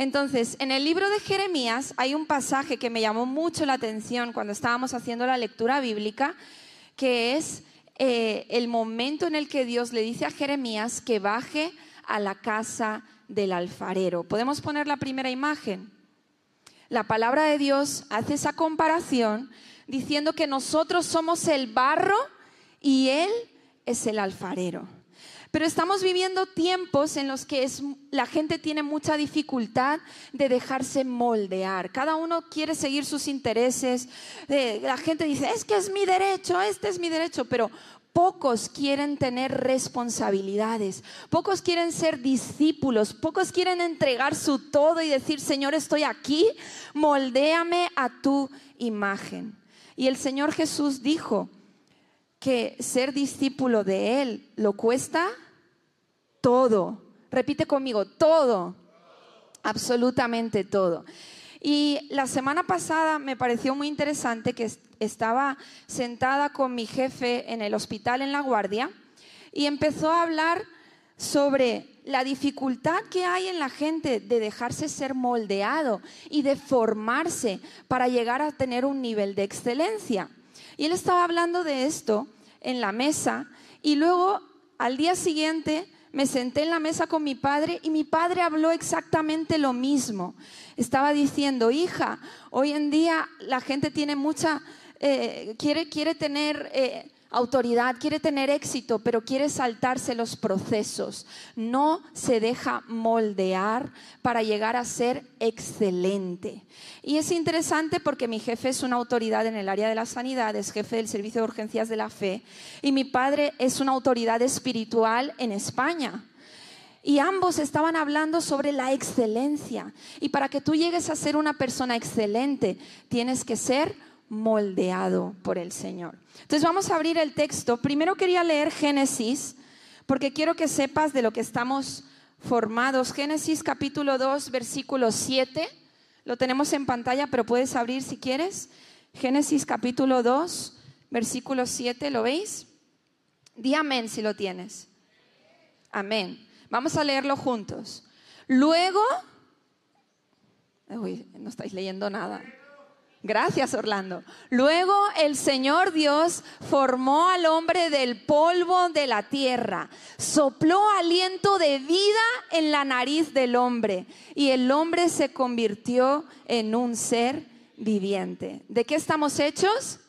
Entonces, en el libro de Jeremías hay un pasaje que me llamó mucho la atención cuando estábamos haciendo la lectura bíblica, que es eh, el momento en el que Dios le dice a Jeremías que baje a la casa del alfarero. ¿Podemos poner la primera imagen? La palabra de Dios hace esa comparación diciendo que nosotros somos el barro y Él es el alfarero. Pero estamos viviendo tiempos en los que la gente tiene mucha dificultad de dejarse moldear. Cada uno quiere seguir sus intereses. Eh, la gente dice, es que es mi derecho, este es mi derecho, pero pocos quieren tener responsabilidades, pocos quieren ser discípulos, pocos quieren entregar su todo y decir, Señor, estoy aquí, moldéame a tu imagen. Y el Señor Jesús dijo, que ser discípulo de Él lo cuesta todo. Repite conmigo, todo. Absolutamente todo. Y la semana pasada me pareció muy interesante que estaba sentada con mi jefe en el hospital en La Guardia y empezó a hablar sobre la dificultad que hay en la gente de dejarse ser moldeado y de formarse para llegar a tener un nivel de excelencia. Y él estaba hablando de esto en la mesa y luego al día siguiente me senté en la mesa con mi padre y mi padre habló exactamente lo mismo. Estaba diciendo, hija, hoy en día la gente tiene mucha, eh, quiere, quiere tener... Eh, autoridad, quiere tener éxito, pero quiere saltarse los procesos. No se deja moldear para llegar a ser excelente. Y es interesante porque mi jefe es una autoridad en el área de la sanidad, es jefe del Servicio de Urgencias de la Fe, y mi padre es una autoridad espiritual en España. Y ambos estaban hablando sobre la excelencia. Y para que tú llegues a ser una persona excelente, tienes que ser moldeado por el Señor. Entonces vamos a abrir el texto. Primero quería leer Génesis, porque quiero que sepas de lo que estamos formados. Génesis capítulo 2, versículo 7. Lo tenemos en pantalla, pero puedes abrir si quieres. Génesis capítulo 2, versículo 7, ¿lo veis? Di amén si lo tienes. Amén. Vamos a leerlo juntos. Luego, uy, no estáis leyendo nada. Gracias, Orlando. Luego el Señor Dios formó al hombre del polvo de la tierra, sopló aliento de vida en la nariz del hombre y el hombre se convirtió en un ser viviente. ¿De qué estamos hechos?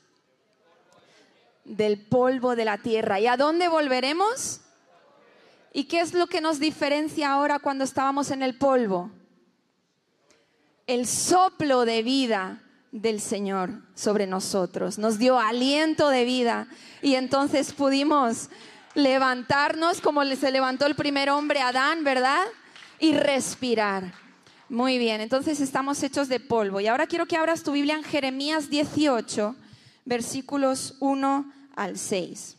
Del polvo de la tierra. ¿Y a dónde volveremos? ¿Y qué es lo que nos diferencia ahora cuando estábamos en el polvo? El soplo de vida del Señor sobre nosotros. Nos dio aliento de vida y entonces pudimos levantarnos como se levantó el primer hombre Adán, ¿verdad? Y respirar. Muy bien, entonces estamos hechos de polvo. Y ahora quiero que abras tu Biblia en Jeremías 18, versículos 1 al 6.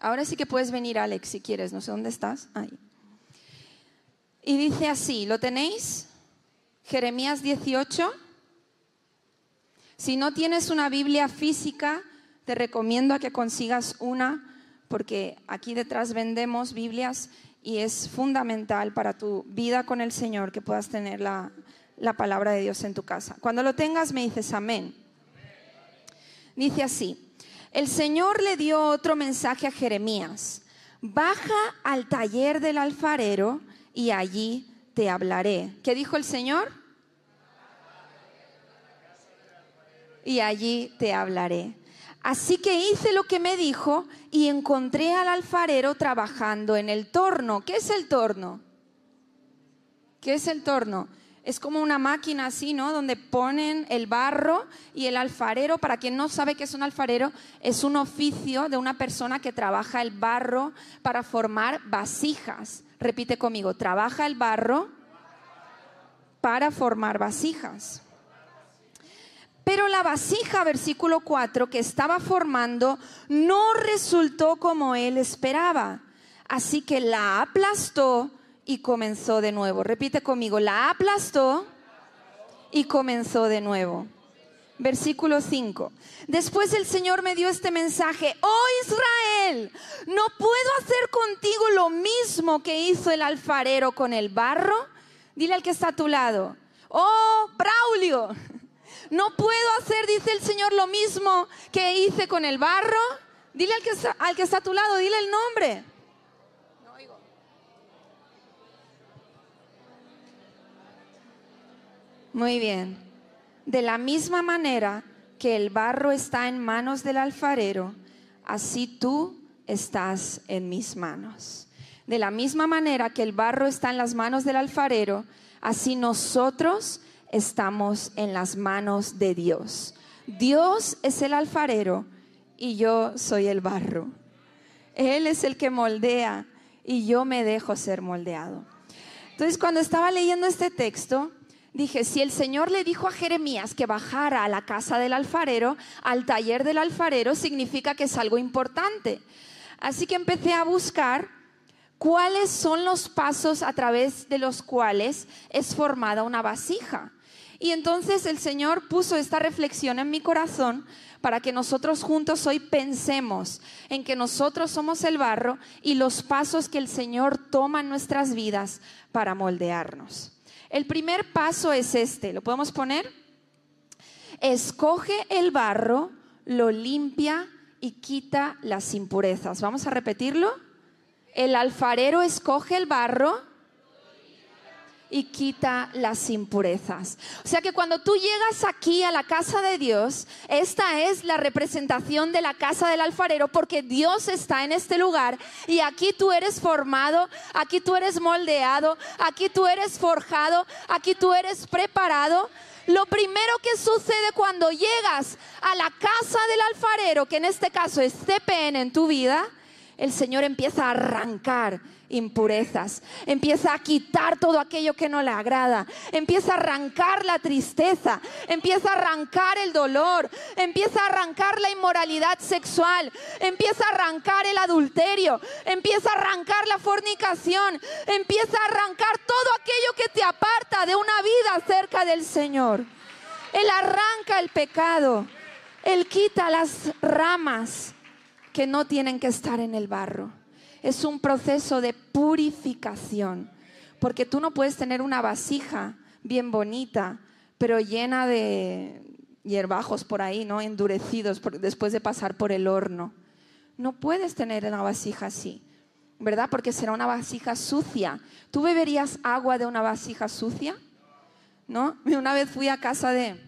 Ahora sí que puedes venir, Alex, si quieres. No sé dónde estás. Ahí. Y dice así, ¿lo tenéis? Jeremías 18. Si no tienes una Biblia física, te recomiendo a que consigas una, porque aquí detrás vendemos Biblias y es fundamental para tu vida con el Señor que puedas tener la, la palabra de Dios en tu casa. Cuando lo tengas me dices amén. Dice así, el Señor le dio otro mensaje a Jeremías, baja al taller del alfarero y allí te hablaré. ¿Qué dijo el Señor? Y allí te hablaré. Así que hice lo que me dijo y encontré al alfarero trabajando en el torno. ¿Qué es el torno? ¿Qué es el torno? Es como una máquina así, ¿no? Donde ponen el barro y el alfarero, para quien no sabe qué es un alfarero, es un oficio de una persona que trabaja el barro para formar vasijas. Repite conmigo, trabaja el barro para formar vasijas. Pero la vasija, versículo 4, que estaba formando, no resultó como él esperaba. Así que la aplastó y comenzó de nuevo. Repite conmigo, la aplastó y comenzó de nuevo. Versículo 5. Después el Señor me dio este mensaje, oh Israel, ¿no puedo hacer contigo lo mismo que hizo el alfarero con el barro? Dile al que está a tu lado. Oh, Braulio, no puedo hacer, dice el Señor, lo mismo que hice con el barro. Dile al que está, al que está a tu lado, dile el nombre. Muy bien. De la misma manera que el barro está en manos del alfarero, así tú estás en mis manos. De la misma manera que el barro está en las manos del alfarero, así nosotros estamos en las manos de Dios. Dios es el alfarero y yo soy el barro. Él es el que moldea y yo me dejo ser moldeado. Entonces, cuando estaba leyendo este texto, dije, si el Señor le dijo a Jeremías que bajara a la casa del alfarero, al taller del alfarero, significa que es algo importante. Así que empecé a buscar cuáles son los pasos a través de los cuales es formada una vasija. Y entonces el Señor puso esta reflexión en mi corazón para que nosotros juntos hoy pensemos en que nosotros somos el barro y los pasos que el Señor toma en nuestras vidas para moldearnos. El primer paso es este, ¿lo podemos poner? Escoge el barro, lo limpia y quita las impurezas. Vamos a repetirlo. El alfarero escoge el barro y quita las impurezas. O sea que cuando tú llegas aquí a la casa de Dios, esta es la representación de la casa del alfarero porque Dios está en este lugar y aquí tú eres formado, aquí tú eres moldeado, aquí tú eres forjado, aquí tú eres preparado. Lo primero que sucede cuando llegas a la casa del alfarero, que en este caso es CPN en tu vida, el Señor empieza a arrancar impurezas, empieza a quitar todo aquello que no le agrada, empieza a arrancar la tristeza, empieza a arrancar el dolor, empieza a arrancar la inmoralidad sexual, empieza a arrancar el adulterio, empieza a arrancar la fornicación, empieza a arrancar todo aquello que te aparta de una vida cerca del Señor. Él arranca el pecado, Él quita las ramas que no tienen que estar en el barro es un proceso de purificación, porque tú no puedes tener una vasija bien bonita, pero llena de hierbajos por ahí, ¿no? Endurecidos después de pasar por el horno. No puedes tener una vasija así, ¿verdad? Porque será una vasija sucia. ¿Tú beberías agua de una vasija sucia? ¿No? Una vez fui a casa de,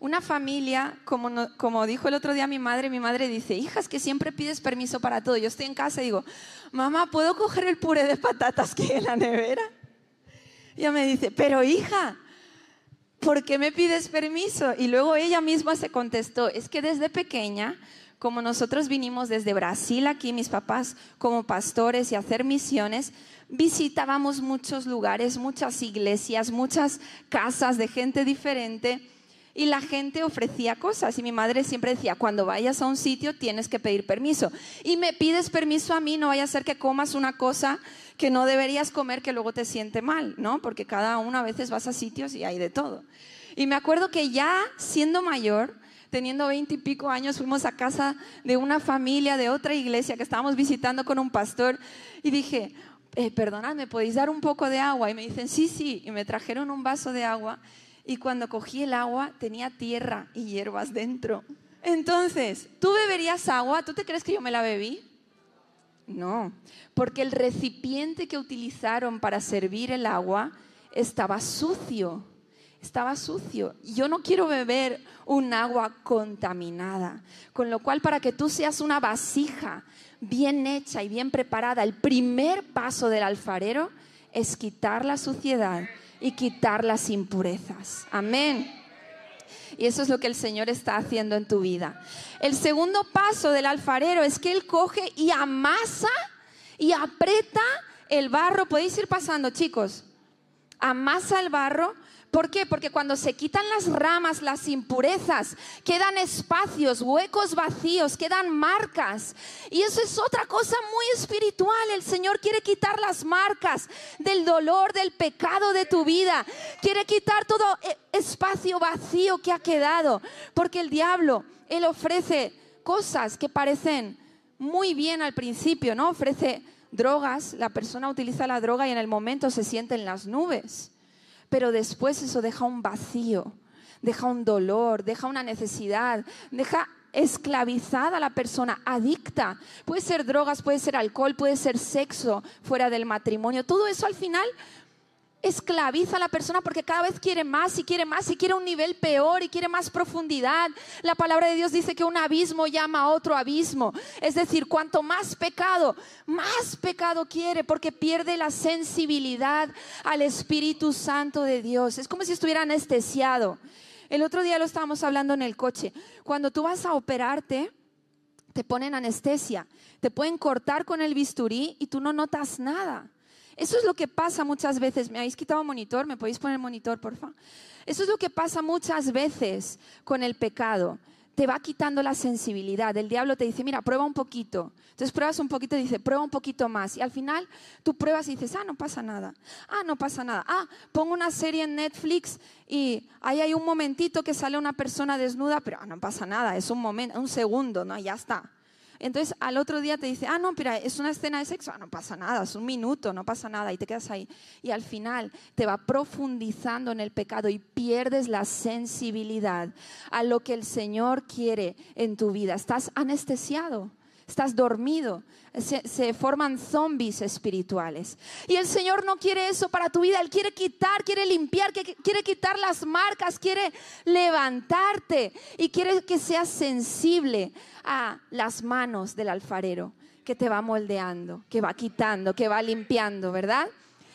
una familia, como, como dijo el otro día mi madre, mi madre dice, hijas, que siempre pides permiso para todo. Yo estoy en casa y digo, mamá, ¿puedo coger el puré de patatas que hay en la nevera? Y ella me dice, pero hija, ¿por qué me pides permiso? Y luego ella misma se contestó, es que desde pequeña, como nosotros vinimos desde Brasil aquí, mis papás como pastores y hacer misiones, visitábamos muchos lugares, muchas iglesias, muchas casas de gente diferente y la gente ofrecía cosas y mi madre siempre decía, cuando vayas a un sitio tienes que pedir permiso. Y me pides permiso a mí, no vaya a ser que comas una cosa que no deberías comer que luego te siente mal, ¿no? Porque cada uno a veces vas a sitios y hay de todo. Y me acuerdo que ya siendo mayor, teniendo veinte y pico años, fuimos a casa de una familia de otra iglesia que estábamos visitando con un pastor y dije, eh, ¿me podéis dar un poco de agua? Y me dicen, sí, sí, y me trajeron un vaso de agua y cuando cogí el agua tenía tierra y hierbas dentro. Entonces, ¿tú beberías agua? ¿Tú te crees que yo me la bebí? No, porque el recipiente que utilizaron para servir el agua estaba sucio, estaba sucio. Yo no quiero beber un agua contaminada, con lo cual para que tú seas una vasija bien hecha y bien preparada, el primer paso del alfarero es quitar la suciedad y quitar las impurezas. Amén. Y eso es lo que el Señor está haciendo en tu vida. El segundo paso del alfarero es que Él coge y amasa y aprieta el barro. Podéis ir pasando, chicos. Amasa el barro ¿Por qué? Porque cuando se quitan las ramas, las impurezas, quedan espacios, huecos vacíos, quedan marcas. Y eso es otra cosa muy espiritual. El Señor quiere quitar las marcas del dolor, del pecado de tu vida. Quiere quitar todo eh, espacio vacío que ha quedado. Porque el diablo, él ofrece cosas que parecen muy bien al principio, ¿no? Ofrece drogas, la persona utiliza la droga y en el momento se siente en las nubes, pero después eso deja un vacío, deja un dolor, deja una necesidad, deja esclavizada a la persona, adicta. Puede ser drogas, puede ser alcohol, puede ser sexo fuera del matrimonio. Todo eso al final esclaviza a la persona porque cada vez quiere más y quiere más y quiere un nivel peor y quiere más profundidad. La palabra de Dios dice que un abismo llama a otro abismo. Es decir, cuanto más pecado, más pecado quiere porque pierde la sensibilidad al Espíritu Santo de Dios. Es como si estuviera anestesiado. El otro día lo estábamos hablando en el coche. Cuando tú vas a operarte, te ponen anestesia, te pueden cortar con el bisturí y tú no notas nada. Eso es lo que pasa muchas veces. ¿Me habéis quitado monitor? ¿Me podéis poner monitor, por favor? Eso es lo que pasa muchas veces con el pecado. Te va quitando la sensibilidad. El diablo te dice, mira, prueba un poquito. Entonces pruebas un poquito y dice, prueba un poquito más. Y al final tú pruebas y dices, ah, no pasa nada. Ah, no pasa nada. Ah, pongo una serie en Netflix y ahí hay un momentito que sale una persona desnuda, pero ah, no pasa nada. Es un momento, un segundo, ¿no? Ya está. Entonces al otro día te dice, ah, no, pero es una escena de sexo, ah, no pasa nada, es un minuto, no pasa nada, y te quedas ahí. Y al final te va profundizando en el pecado y pierdes la sensibilidad a lo que el Señor quiere en tu vida. Estás anestesiado estás dormido, se, forman zombies espirituales. Y el Señor no quiere eso para tu vida, Él quiere quitar, quiere limpiar, quiere quitar las marcas, quiere levantarte y quiere que seas sensible a las manos del alfarero que te va moldeando, que va quitando, que va limpiando, ¿verdad?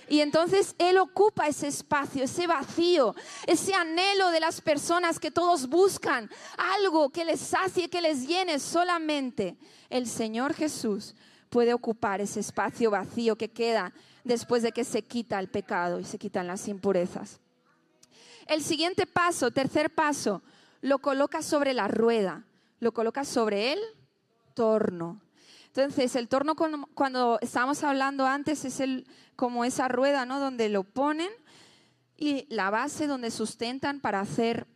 Y entonces Él ocupa ese espacio, ese vacío, ese anhelo de las personas que todos buscan, algo que les sacie, que les llene. Solamente el Señor Jesús puede ocupar ese espacio vacío que queda después de que se quita el pecado y se quitan las impurezas. El siguiente paso, tercer paso, lo coloca sobre la rueda, lo coloca sobre el torno. Entonces, el torno, cuando estábamos hablando antes, es el, como esa rueda, ¿no? Donde lo ponen y la base donde sustentan para hacer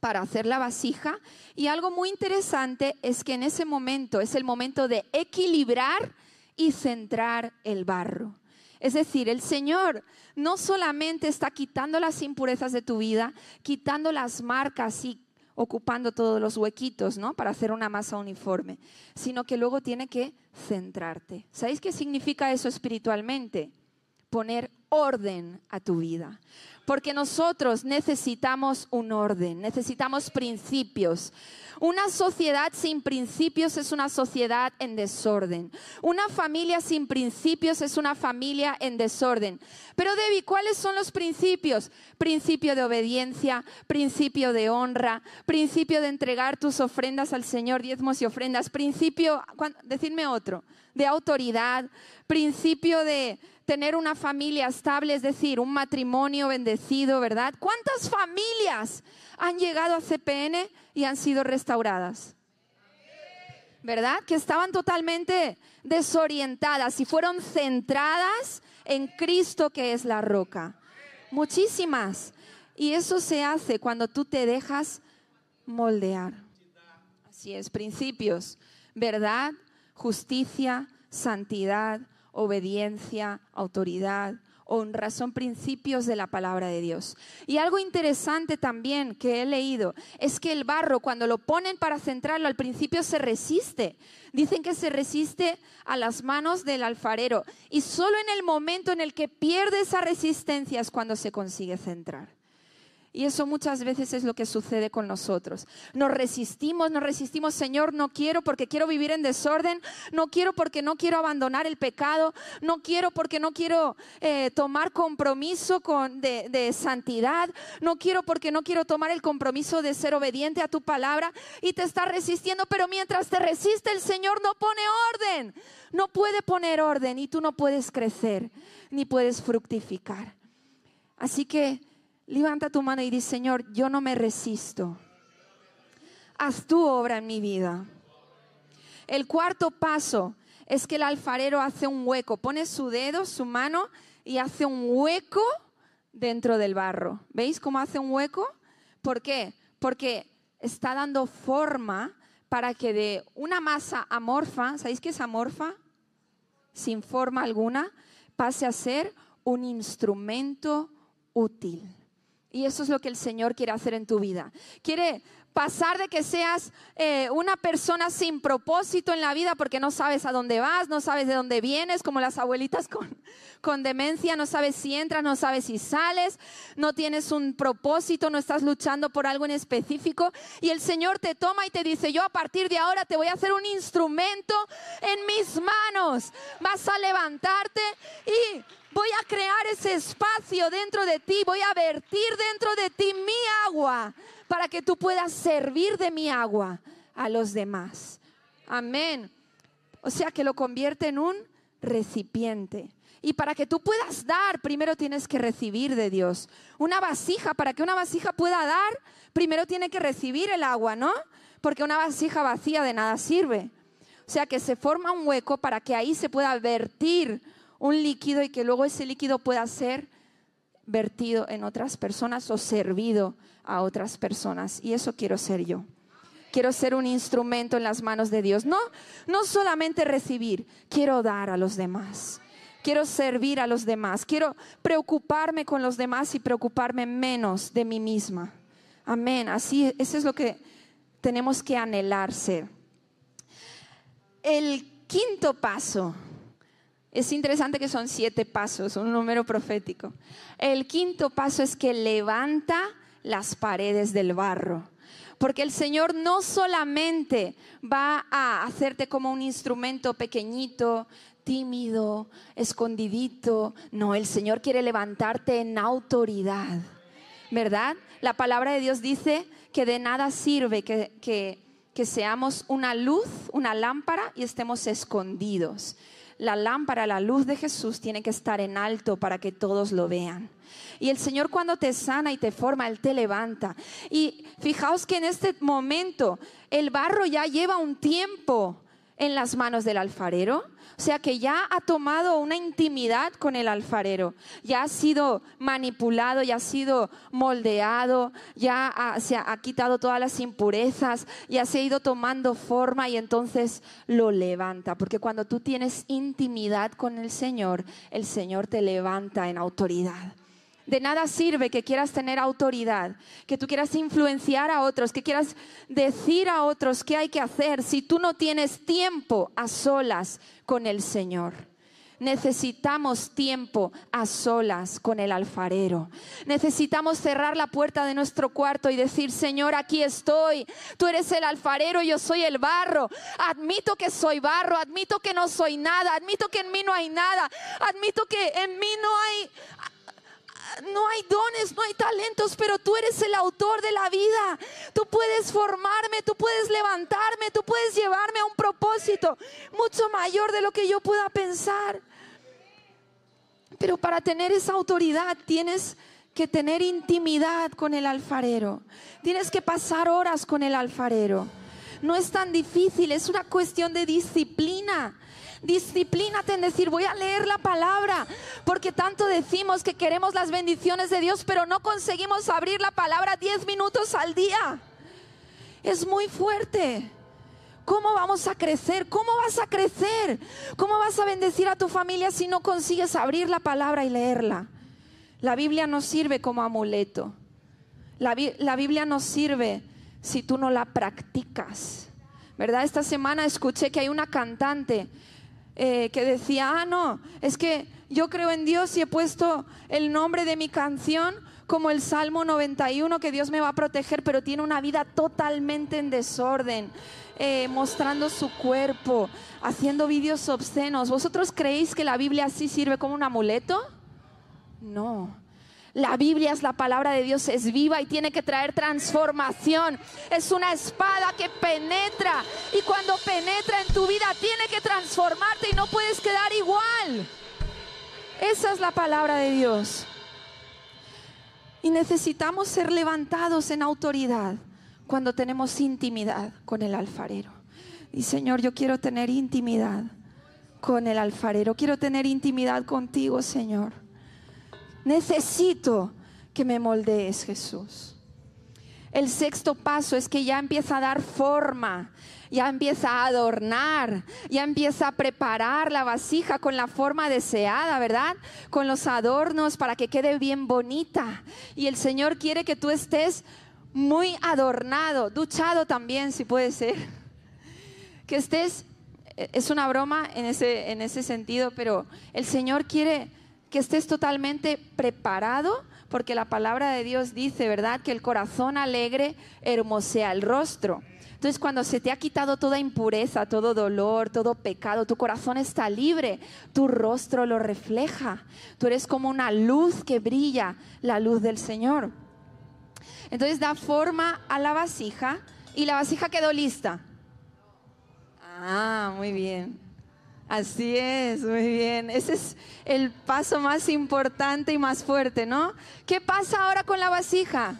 para hacer la vasija. Y algo muy interesante es que en ese momento es el momento de equilibrar y centrar el barro. Es decir, el Señor no solamente está quitando las impurezas de tu vida, quitando las marcas y ocupando todos los huequitos, ¿no? Para hacer una masa uniforme, sino que luego tiene que centrarte. ¿Sabéis qué significa eso espiritualmente? Poner orden a tu vida. Porque nosotros necesitamos un orden, necesitamos principios. Una sociedad sin principios es una sociedad en desorden. Una familia sin principios es una familia en desorden. Pero Debbie, ¿cuáles son los principios? Principio de obediencia, principio de honra, principio de entregar tus ofrendas al Señor, diezmos y ofrendas, principio, decidme otro, de autoridad, principio de tener una familia estable, es decir, un matrimonio bendecido, ¿verdad? ¿Cuántas familias han llegado a CPN y han sido restauradas? ¿Verdad? Que estaban totalmente desorientadas y fueron centradas en Cristo que es la roca. Muchísimas. Y eso se hace cuando tú te dejas moldear. Así es, principios, verdad, justicia, santidad, obediencia, autoridad, honra, son principios de la palabra de Dios. Y algo interesante también que he leído es que el barro cuando lo ponen para centrarlo al principio se resiste. Dicen que se resiste a las manos del alfarero y solo en el momento en el que pierde esa resistencia es cuando se consigue centrar. Y eso muchas veces es lo que sucede con nosotros. Nos resistimos, nos resistimos, Señor, no quiero porque quiero vivir en desorden, no quiero porque no quiero abandonar el pecado, no quiero porque no quiero eh, tomar compromiso de, de santidad, no quiero porque no quiero tomar el compromiso de ser obediente a tu palabra y te está resistiendo, pero mientras te resiste el Señor no pone orden, no puede poner orden y tú no puedes crecer ni puedes fructificar. Así que Levanta tu mano y dice, Señor, yo no me resisto. Haz tu obra en mi vida. El cuarto paso es que el alfarero hace un hueco, pone su dedo, su mano y hace un hueco dentro del barro. ¿Veis cómo hace un hueco? ¿Por qué? Porque está dando forma para que de una masa amorfa, ¿sabéis qué es amorfa? sin forma alguna, pase a ser un instrumento útil. Y eso es lo que el Señor quiere hacer en tu vida. Quiere pasar de que seas eh, una persona sin propósito en la vida porque no sabes a dónde vas, no sabes de dónde vienes, como las abuelitas con, con demencia, no sabes si entras, no sabes si sales, no tienes un propósito, no estás luchando por algo en específico y el Señor te toma y te dice, yo a partir de ahora te voy a hacer un instrumento en mis manos, vas a levantarte y voy a crear ese espacio dentro de ti, voy a vertir dentro de ti mi agua para que tú puedas servir de mi agua a los demás. Amén. O sea que lo convierte en un recipiente. Y para que tú puedas dar, primero tienes que recibir de Dios. Una vasija, para que una vasija pueda dar, primero tiene que recibir el agua, ¿no? Porque una vasija vacía de nada sirve. O sea que se forma un hueco para que ahí se pueda vertir un líquido y que luego ese líquido pueda ser vertido en otras personas o servido a otras personas. Y eso quiero ser yo. Quiero ser un instrumento en las manos de Dios. No, no solamente recibir, quiero dar a los demás quiero servir a los demás, quiero preocuparme con los demás y preocuparme menos de mí misma. Amén, así, eso es lo que tenemos que anhelar ser. El quinto paso, es interesante que son siete pasos, un número profético. El quinto paso es que levanta las paredes del barro. Porque el Señor no solamente va a hacerte como un instrumento pequeñito, tímido, escondidito. No, el Señor quiere levantarte en autoridad, ¿verdad? La palabra de Dios dice que de nada sirve que, que, que seamos una luz, una lámpara y estemos escondidos. La lámpara, la luz de Jesús tiene que estar en alto para que todos lo vean. Y el Señor cuando te sana y te forma, Él te levanta. Y fijaos que en este momento el barro ya lleva un tiempo en las manos del alfarero. O sea que ya ha tomado una intimidad con el alfarero, ya ha sido manipulado, ya ha sido moldeado, ya se ha, quitado todas las impurezas, ya se ha ido tomando forma y entonces lo levanta. Porque cuando tú tienes intimidad con el Señor, el Señor te levanta en autoridad. De nada sirve que quieras tener autoridad, que tú quieras influenciar a otros, que quieras decir a otros qué hay que hacer si tú no tienes tiempo a solas con el Señor. Necesitamos tiempo a solas con el alfarero. Necesitamos cerrar la puerta de nuestro cuarto y decir, Señor, aquí estoy. Tú eres el alfarero, yo soy el barro. Admito que soy barro, admito que no soy nada, admito que en mí no hay nada, admito que en mí no hay no hay dones, no hay talentos, pero tú eres el autor de la vida. Tú puedes formarme, tú puedes levantarme, tú puedes llevarme a un propósito mucho mayor de lo que yo pueda pensar. Pero para tener esa autoridad tienes que tener intimidad con el alfarero. Tienes que pasar horas con el alfarero. No es tan difícil, es una cuestión de disciplina. Disciplínate en decir, voy a leer la palabra, porque tanto decimos que queremos las bendiciones de Dios, pero no conseguimos abrir la palabra 10 minutos al día. Es muy fuerte. ¿Cómo vamos a crecer? ¿Cómo vas a crecer? ¿Cómo vas a bendecir a tu familia si no consigues abrir la palabra y leerla? La Biblia no sirve como amuleto. La, la Biblia no sirve si tú no la practicas. ¿Verdad? Esta semana escuché que hay una cantante eh, que decía, ah, no, es que yo creo en Dios y he puesto el nombre de mi canción como el Salmo 91, que Dios me va a proteger, pero tiene una vida totalmente en desorden, eh, mostrando su cuerpo, haciendo vídeos obscenos. ¿Vosotros creéis que la Biblia así sirve como un amuleto? No. La Biblia es la palabra de Dios, es viva y tiene que traer transformación. Es una espada que penetra y cuando penetra en tu vida tiene que transformarte y no puedes quedar igual. Esa es la palabra de Dios. Y necesitamos ser levantados en autoridad cuando tenemos intimidad con el alfarero. Y Señor, yo quiero tener intimidad con el alfarero. Quiero tener intimidad contigo, Señor. Necesito que me moldees, Jesús. el sexto paso es que ya empieza a dar forma, ya empieza a adornar, ya empieza a preparar la vasija con la forma deseada, ¿verdad? Con los adornos para que quede bien bonita. Y el Señor quiere que tú estés muy adornado, duchado también, si puede ser. Que estés, es una broma en ese, en ese sentido, pero el Señor quiere que estés totalmente preparado porque la palabra de Dios dice, ¿verdad? Que el corazón alegre hermosea el rostro. Entonces, cuando se te ha quitado toda impureza, todo dolor, todo pecado, tu corazón está libre, tu rostro lo refleja. Tú eres como una luz que brilla, la luz del Señor. Entonces, da forma a la vasija y la vasija quedó lista. Ah, muy bien. Así es, muy bien. Ese es el paso más importante y más fuerte, ¿no? ¿Qué pasa ahora con la vasija?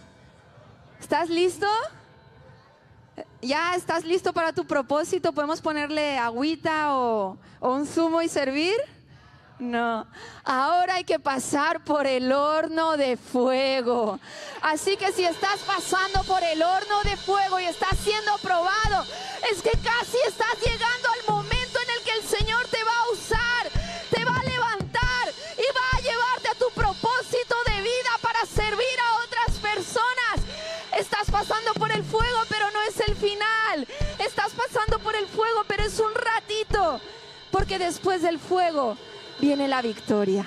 ¿Estás listo? ¿Ya estás listo para tu propósito? ¿Podemos ponerle agüita o, o un zumo y servir? No, ahora hay que pasar por el horno de fuego. Así que si estás pasando por el horno de fuego y estás siendo probado, es que casi estás llegando Estás pasando por el fuego, pero no es el final. Estás pasando por el fuego, pero es un ratito. Porque después del fuego viene la victoria.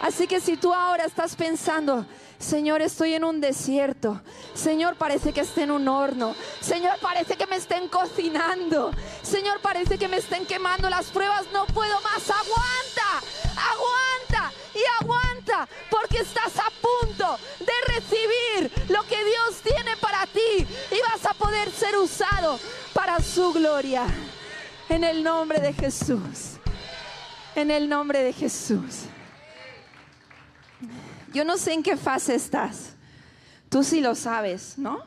Así que si tú ahora estás pensando, Señor, estoy en un desierto. Señor, parece que esté en un horno. Señor, parece que me estén cocinando. Señor, parece que me estén quemando las pruebas. No puedo más. Aguanta, aguanta y aguanta. Porque estás a punto recibir lo que Dios tiene para ti. Y vas a poder ser usado para su gloria. En el nombre de Jesús en el nombre de Jesús. Yo no sé en qué fase estás. Tú sí lo sabes, ¿no?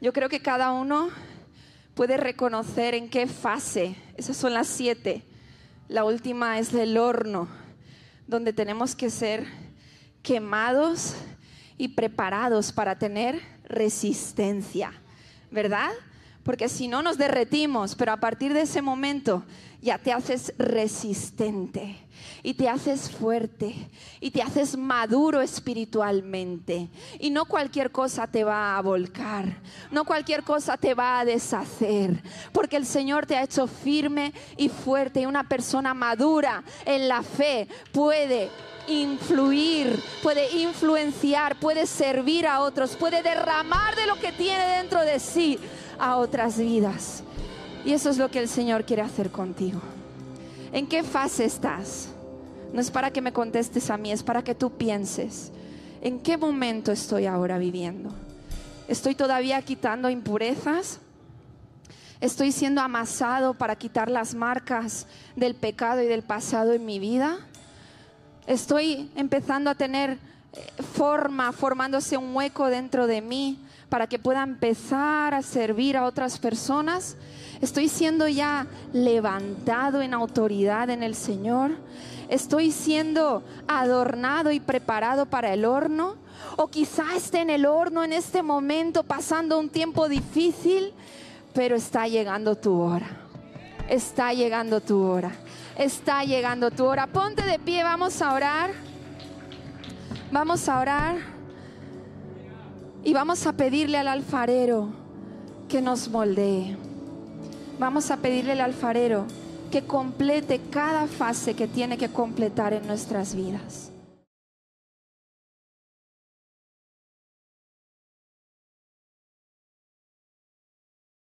Yo creo que cada uno puede reconocer en qué fase. Esas son las siete. La última es el horno, donde tenemos que ser quemados y preparados para tener resistencia, ¿verdad? Porque si no nos derretimos, pero a partir de ese momento ya te haces resistente y te haces fuerte y te haces maduro espiritualmente. Y no cualquier cosa te va a volcar, no cualquier cosa te va a deshacer, porque el Señor te ha hecho firme y fuerte y una persona madura en la fe puede influir, puede influenciar, puede servir a otros, puede derramar de lo que tiene dentro de sí a otras vidas. Y eso es lo que el Señor quiere hacer contigo. ¿En qué fase estás? No es para que me contestes a mí, es para que tú pienses. ¿En qué momento estoy ahora viviendo? ¿Estoy todavía quitando impurezas? ¿Estoy siendo amasado para quitar las marcas del pecado y del pasado en mi vida? ¿Estoy empezando a tener eh, forma, formándose un hueco dentro de mí para que pueda empezar a servir a otras personas? Estoy siendo ya levantado en autoridad en el Señor. Estoy siendo adornado y preparado para el horno. O quizá esté en el horno en este momento pasando un tiempo difícil, pero está llegando tu hora. Está llegando tu hora. Está llegando tu hora. Ponte de pie, vamos a orar. Vamos a orar. Y vamos a pedirle al alfarero que nos moldee. Vamos a pedirle al alfarero que complete cada fase que tiene que completar en nuestras vidas.